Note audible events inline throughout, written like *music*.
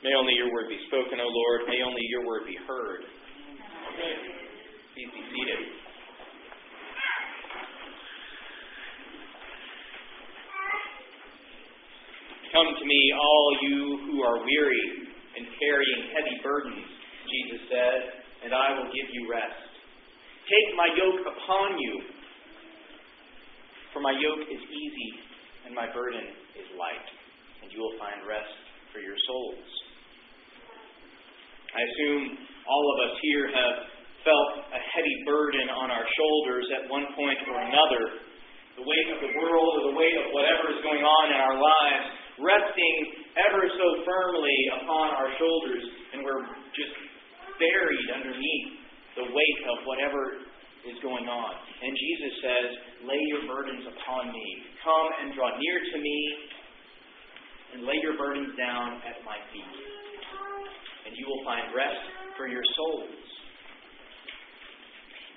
May only your word be spoken, O Lord. May only your word be heard. Please be seated. Come to me, all you who are weary and carrying heavy burdens, Jesus said, and I will give you rest. Take my yoke upon you, for my yoke is easy and my burden is light, and you will find rest for your souls. I assume all of us here have felt a heavy burden on our shoulders at one point or another. The weight of the world or the weight of whatever is going on in our lives resting ever so firmly upon our shoulders, and we're just buried underneath the weight of whatever is going on. And Jesus says, Lay your burdens upon me. Come and draw near to me and lay your burdens down at my rest for your souls.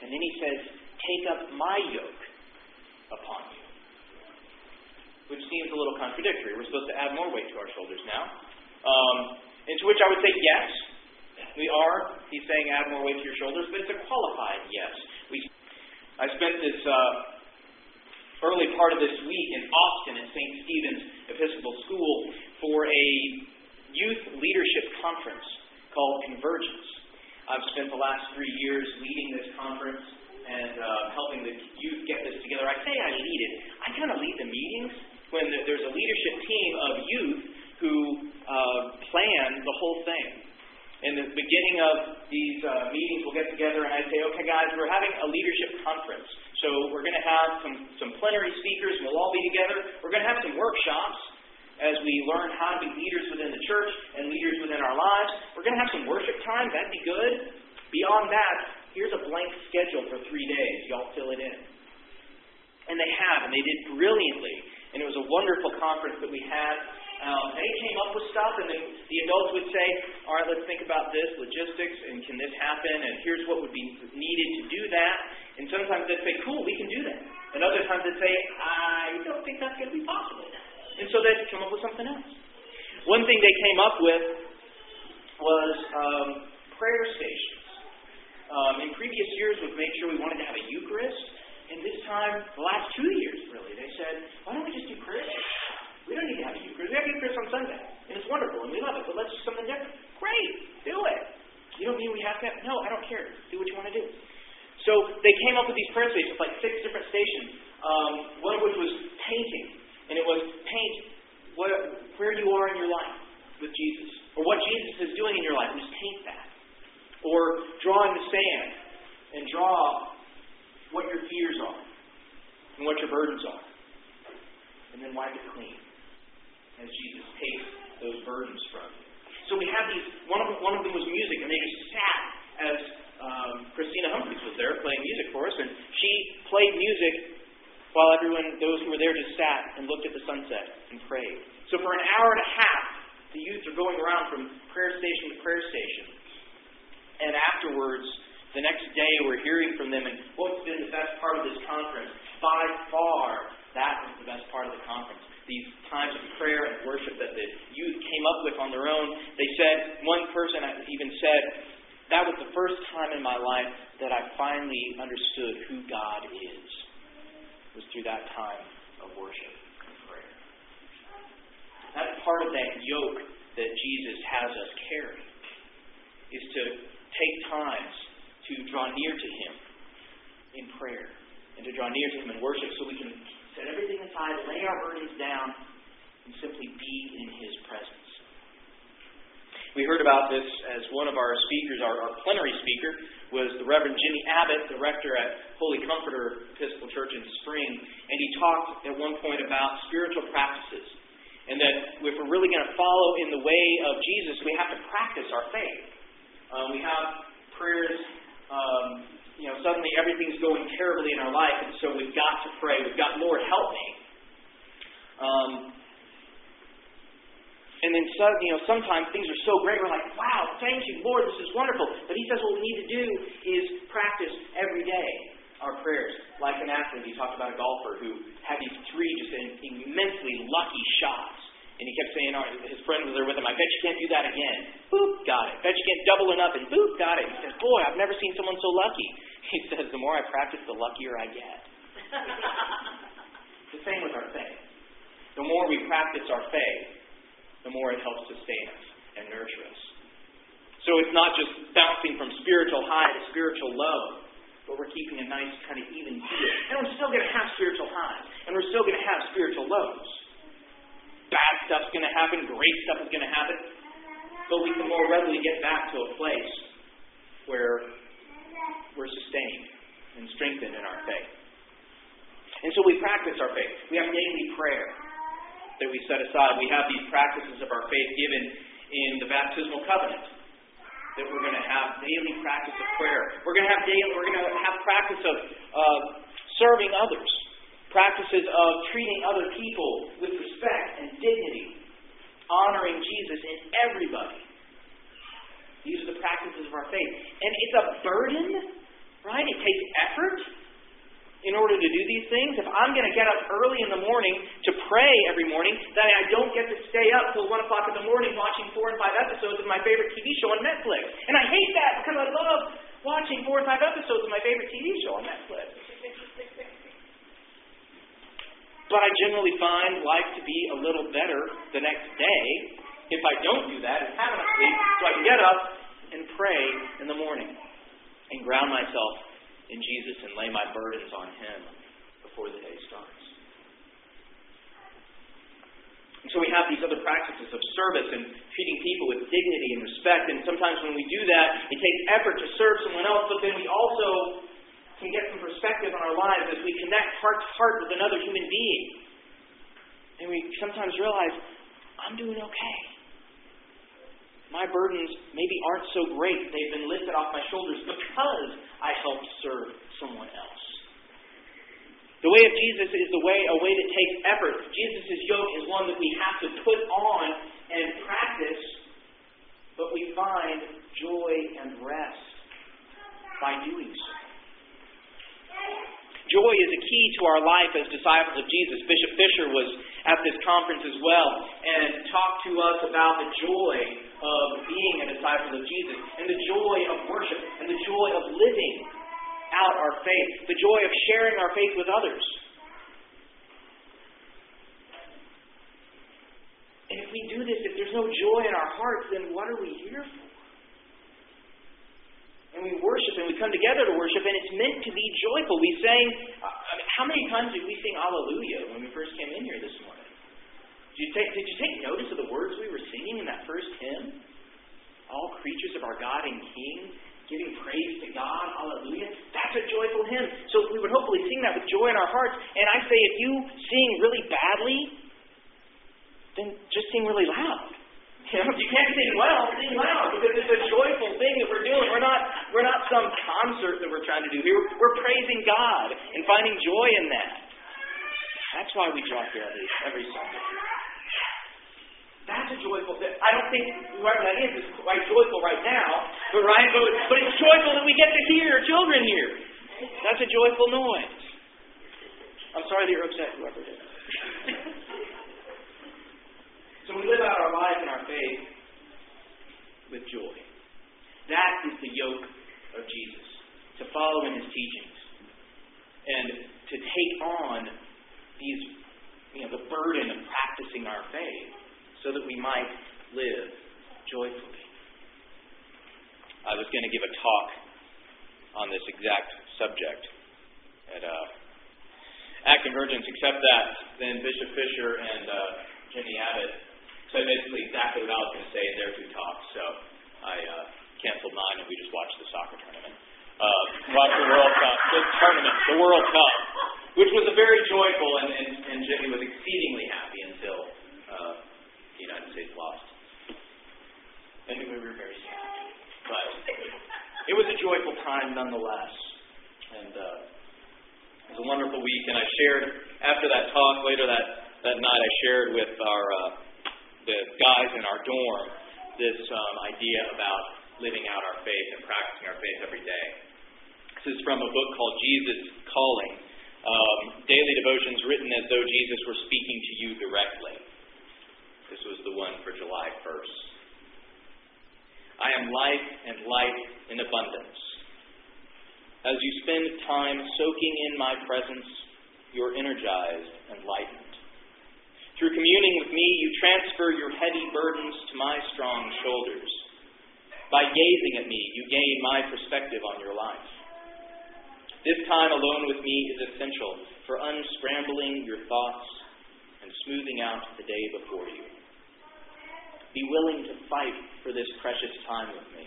And then he says, Take up my yoke upon you. Which seems a little contradictory. We're supposed to add more weight to our shoulders now. Um, and to which I would say, yes, we are. He's saying add more weight to your shoulders, but it's a qualified yes. We, I spent this uh, early part of this week in Austin at St. Stephen's Episcopal School for a youth leadership conference called Convergence. I've spent the last three years leading this conference and uh, helping the youth get this together. I say I lead it. I kind of lead the meetings when there's a leadership team of youth who uh, plan the whole thing. In the beginning of these uh, meetings, we'll get together and I say, okay, guys, we're having a leadership conference. So we're going to have some, some plenary speakers, and we'll all be together. We're going to have some workshops as we learn how to be leaders within the church and leaders within our lives. We're going to have some worship time. That'd be good. Beyond that, here's a blank schedule for three days. Y'all fill it in. And they have, and they did brilliantly. And it was a wonderful conference that we had. Um, they came up with stuff, and then the adults would say, All right, let's think about this logistics, and can this happen? And here's what would be needed to do that. And sometimes they'd say, Cool, we can do that. And other times they'd say, I don't think that's going to be possible. And so they come up with something else. One thing they came up with was um, prayer stations. Um, in previous years, we've made sure we wanted to have a Eucharist. And this time, the last two years, really, they said, why don't we just do prayer stations? We don't need to have a Eucharist. We have Eucharist on Sunday. And it's wonderful, and we love it, but let's do something different. Great, do it. You don't mean we have to have, no, I don't care. Do what you want to do. So they came up with these prayer stations, like six different stations, um, one of which was painting. And it was paint what, where you are in your life with Jesus, or what Jesus is doing in your life. Just paint that. Or draw in the sand and draw what your fears are and what your burdens are. And then wipe it clean as Jesus takes those burdens from you. So we have these, one of, one of them was music, and they just sat as um, Christina Humphreys was there playing music for us, and she played music while everyone, those who were there, just sat and looked at the sunset and prayed. So for an hour and a half, the youth are going around from prayer station to prayer station. And afterwards, the next day, we're hearing from them. And what's been the best part of this conference? By far, that was the best part of the conference. These times of prayer and worship that the youth came up with on their own. They said, one person even said, that was the first time in my life that I finally understood who God is was through that time of worship and prayer. That's part of that yoke that Jesus has us carry, is to take times to draw near to Him in prayer and to draw near to Him in worship so we can set everything aside, lay our burdens down, and simply be in His presence. We heard about this as one of our speakers, our, our plenary speaker, was the Reverend Jimmy Abbott, the rector at Holy Comforter Episcopal Church in Spring, and he talked at one point about spiritual practices. And that if we're really going to follow in the way of Jesus, we have to practice our faith. Um, we have prayers, um, you know, suddenly everything's going terribly in our life, and so we've got to pray. We've got, Lord, help me. Um, and then, so, you know, sometimes things are so great, we're like, wow, thank you, Lord, this is wonderful. But he says what we need to do is practice every day our prayers. Like an athlete, he talked about a golfer who had these three just immensely lucky shots. And he kept saying, oh, his friend was there with him, I bet you can't do that again. Boop, got it. Bet you can't double it up, and boop, got it. He says, boy, I've never seen someone so lucky. *laughs* He says, the more I practice, the luckier I get. *laughs* the same with our faith. The more we practice our faith, the more it helps sustain us and nurture us. So it's not just bouncing from spiritual high to spiritual low, but we're keeping a nice kind of even keel. And we're still going to have spiritual highs, and we're still going to have spiritual lows. Bad stuff's going to happen, great stuff is going to happen, but we can more readily get back to a place where we're sustained and strengthened in our faith. And so we practice our faith. We have daily prayer that we set aside. We have these practices of our faith given in the baptismal covenant that we're going to have daily practice of prayer. We're going to have daily, we're going to have practice of uh, serving others, practices of treating other people with respect and dignity, honoring Jesus in everybody. These are the practices of our faith. And it's a burden, right? It takes effort in order to do these things. If I'm going to get up early in the morning to pray every morning, then I don't get to stay up till 1 o'clock in the morning watching four and five episodes of my favorite TV show on Netflix. And I hate that because I love watching four and five episodes of my favorite TV show on Netflix. But I generally find life to be a little better the next day if I don't do that and have enough sleep so I can get up and pray in the morning and ground myself in Jesus and lay my burdens on Him before the day starts. And so we have these other practices of service and treating people with dignity and respect. And sometimes when we do that, it takes effort to serve someone else, but then we also can get some perspective on our lives as we connect heart to heart with another human being. And we sometimes realize, I'm doing okay. My burdens maybe aren't so great. They've been lifted off my shoulders because I helped serve someone else. The way of Jesus is the way a way that takes effort. Jesus' yoke is one that we have to put on and practice, but we find joy and rest by doing so. Joy is a key to our life as disciples of Jesus. Bishop Fisher was at this conference as well and talked to us about the joy of being a disciple of Jesus and the joy of worship and the joy of living out our faith, the joy of sharing our faith with others. And if we do this, if there's no joy in our hearts, then what are we here for? And we worship and we come together to worship, and it's meant to be joyful. We sang, uh, I mean, how many times did we sing Alleluia when we first came in here this morning? Did you, take, did you take notice of the words we were singing in that first hymn? All creatures of our God and King, giving praise to God, Alleluia. That's a joyful hymn. So we would hopefully sing that with joy in our hearts. And I say, if you sing really badly, then just sing really loud. You know, if you can't sing well, sing loud because it's a joyful thing that we're doing. We're not we're not some concert that we're trying to do here. We're praising God and finding joy in that. That's why we drop here every, every Sunday. That's a joyful thing. I don't think whoever that is is quite joyful right now, but right, but, but it's joyful that we get to hear children here. That's a joyful noise. I'm sorry that you're upset, whoever it is. So we live out our lives in our faith with joy. That is the yoke of Jesus, to follow in his teachings and to take on these, you know, the burden of practicing our faith so that we might live joyfully. I was going to give a talk on this exact subject at uh, Act Convergence, except that then Bishop Fisher and uh, Jimmy Abbott so basically exactly what I was going to say in their two talks. So I uh, canceled mine and we just watched the soccer tournament. Uh, watched the World Cup, the tournament, the World Cup, which was a very joyful, and, and, and Jimmy was exceedingly happy the United States lost. And we were very sad. But it was a joyful time nonetheless. And uh, it was a wonderful week. And I shared, after that talk, later that, that night, I shared with our uh, the guys in our dorm this um, idea about living out our faith and practicing our faith every day. This is from a book called Jesus Calling. Um, daily devotions written as though Jesus were speaking to you directly. This was the one for July 1st. I am life and light in abundance. As you spend time soaking in my presence, you're energized and lightened. Through communing with me, you transfer your heavy burdens to my strong shoulders. By gazing at me, you gain my perspective on your life. This time alone with me is essential for unscrambling your thoughts and smoothing out the day before you. Be willing to fight for this precious time with me.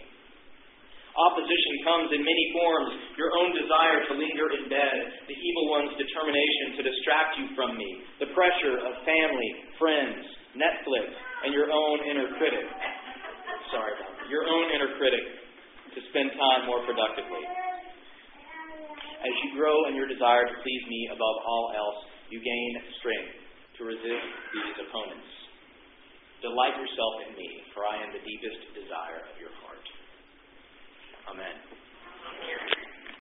Opposition comes in many forms your own desire to linger in bed, the evil one's determination to distract you from me, the pressure of family, friends, Netflix, and your own inner critic. Sorry about that. Your own inner critic to spend time more productively. As you grow in your desire to please me above all else, you gain strength to resist these opponents. Delight yourself in me, for I am the deepest desire of your heart. Amen.